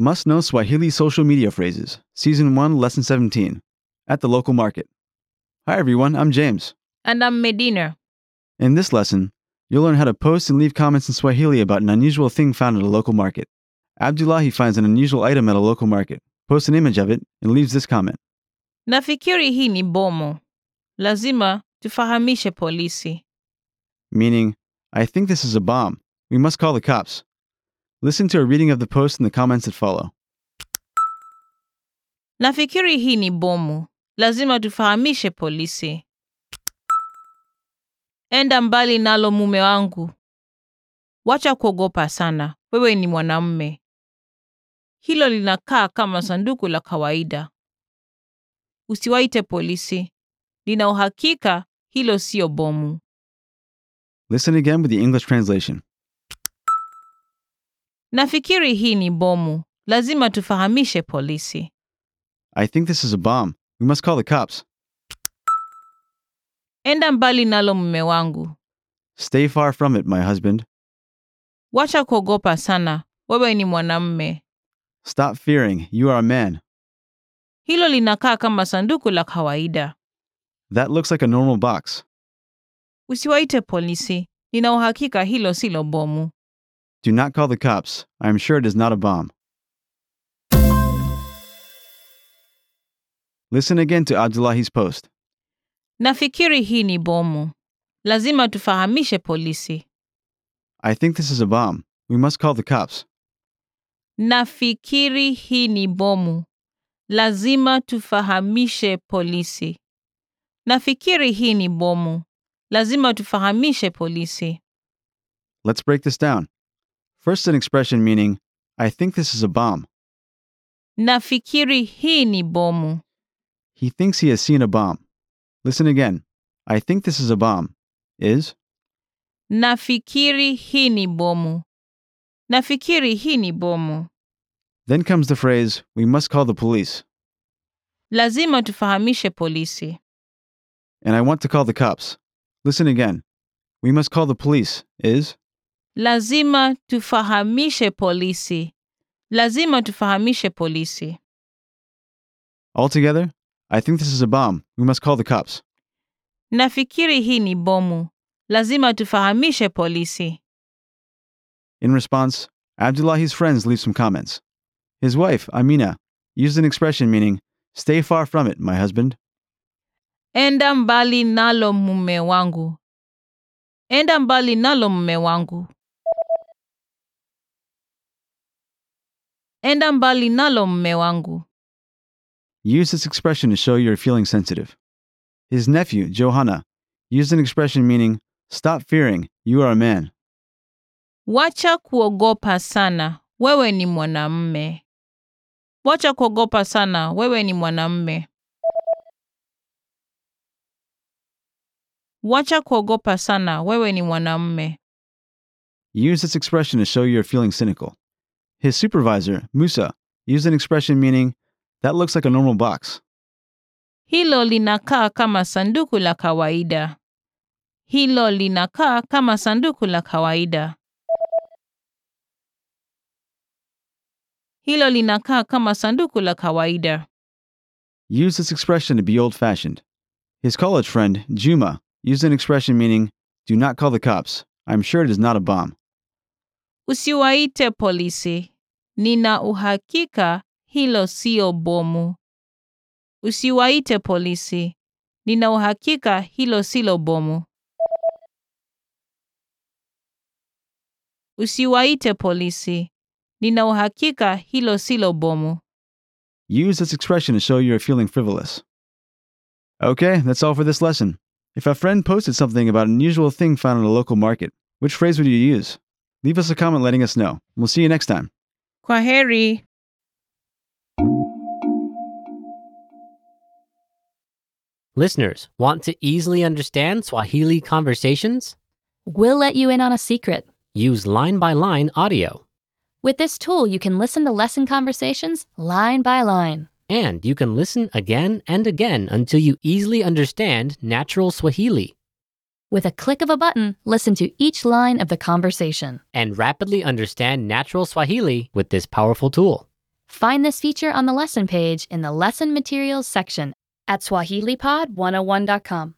Must Know Swahili Social Media Phrases, Season 1, Lesson 17, at the local market. Hi everyone, I'm James. And I'm Medina. In this lesson, you'll learn how to post and leave comments in Swahili about an unusual thing found at a local market. Abdullahi finds an unusual item at a local market, posts an image of it, and leaves this comment. Nafikiri hii ni bomu. Lazima tufahamishe polisi. meaning, I think this is a bomb. We must call the cops. Listen to a reading of the post in the comments that follow. Nafikiri hii ni bomu. Lazima tufahamishe polisi. Enda mbali nalo mume wangu. Wacha kuogopa sana. Wewe ni mwanamume. Hilo linakaa kama sanduku la kawaida. Usiwaite polisi. Nina uhakika hilo sio bomu. Listen again with the English translation. Nafikiri hii ni bomu. Lazima tufahamishe polisi. I think this is a bomb. We must call the cops. Enda mbali nalo mume wangu. Stay far from it, my husband. Wacha kuogopa sana. Wewe ni mwanamume. Stop fearing. You are a man. Hilo linakaa kama sanduku la kawaida. That looks like a normal box. Usiwaite polisi. Nina uhakika hilo silo bomu. Do not call the cops. I am sure it is not a bomb. Listen again to Abdullahi's post. Nafikiri hii ni bomu. Lazima tufahamishe polisi. I think this is a bomb. We must call the cops. Nafikiri hii ni bomu. Lazima tufahamishe polisi. Nafikiri hii ni bomu. Lazima tufahamishe polisi. Let's break this down. First, an expression meaning, I think this is a bomb. Nafikiri hii ni bomu. He thinks he has seen a bomb. Listen again. I think this is a bomb. Is Nafikiri hii ni bomu. Nafikiri hii ni bomu. then comes the phrase, we must call the police. Lazima tufahamishe polisi. And I want to call the cops. Listen again. We must call the police. Is Lazima tufahamishe polisi. Lazima tufahamishe polisi. altogether, I think this is a bomb. We must call the cops. Nafikiri hii ni bomu. Lazima tufahamishe polisi. In response, Abdullahi's friends leave some comments. His wife, Amina, used an expression meaning, stay far from it, my husband. Enda mbali nalo mume wangu. Enda mbali nalo mume wangu. Enda mbali nalo mume wangu. Use this expression to show you're feeling sensitive. His nephew, Johanna, used an expression meaning, stop fearing, you are a man. Wacha kuogopa sana, wewe ni mwanamume. Wacha kuogopa sana, wewe ni mwanamume. Wacha kuogopa sana, wewe ni mwanamume. Use this expression to show you're feeling cynical. His supervisor, Musa, used an expression meaning, that looks like a normal box. Hilo linakaa kama sanduku la kawaida. Hilo linakaa kama sanduku la kawaida. Hilo linakaa kama sanduku la kawaida. Use this expression to be old fashioned. His college friend, Juma, used an expression meaning, do not call the cops. I'm sure it is not a bomb. Usiwaite polisi. Nina uhakika hilo sio bomu. Usiwaite polisi. Nina uhakika hilo silo bomu. Usiwaite polisi. Nina uhakika hilo silo bomu. Use this expression to show you're feeling frivolous. Okay, that's all for this lesson. If a friend posted something about an unusual thing found in a local market, which phrase would you use? Leave us a comment letting us know. We'll see you next time. Kwaheri. Listeners, want to easily understand Swahili conversations? We'll let you in on a secret. Use line by line audio. With this tool, you can listen to lesson conversations line by line. And you can listen again and again until you easily understand natural Swahili With a click of a button, listen to each line of the conversation. and rapidly understand natural Swahili with this powerful tool. Find this feature on the lesson page in the Lesson Materials section at SwahiliPod101.com.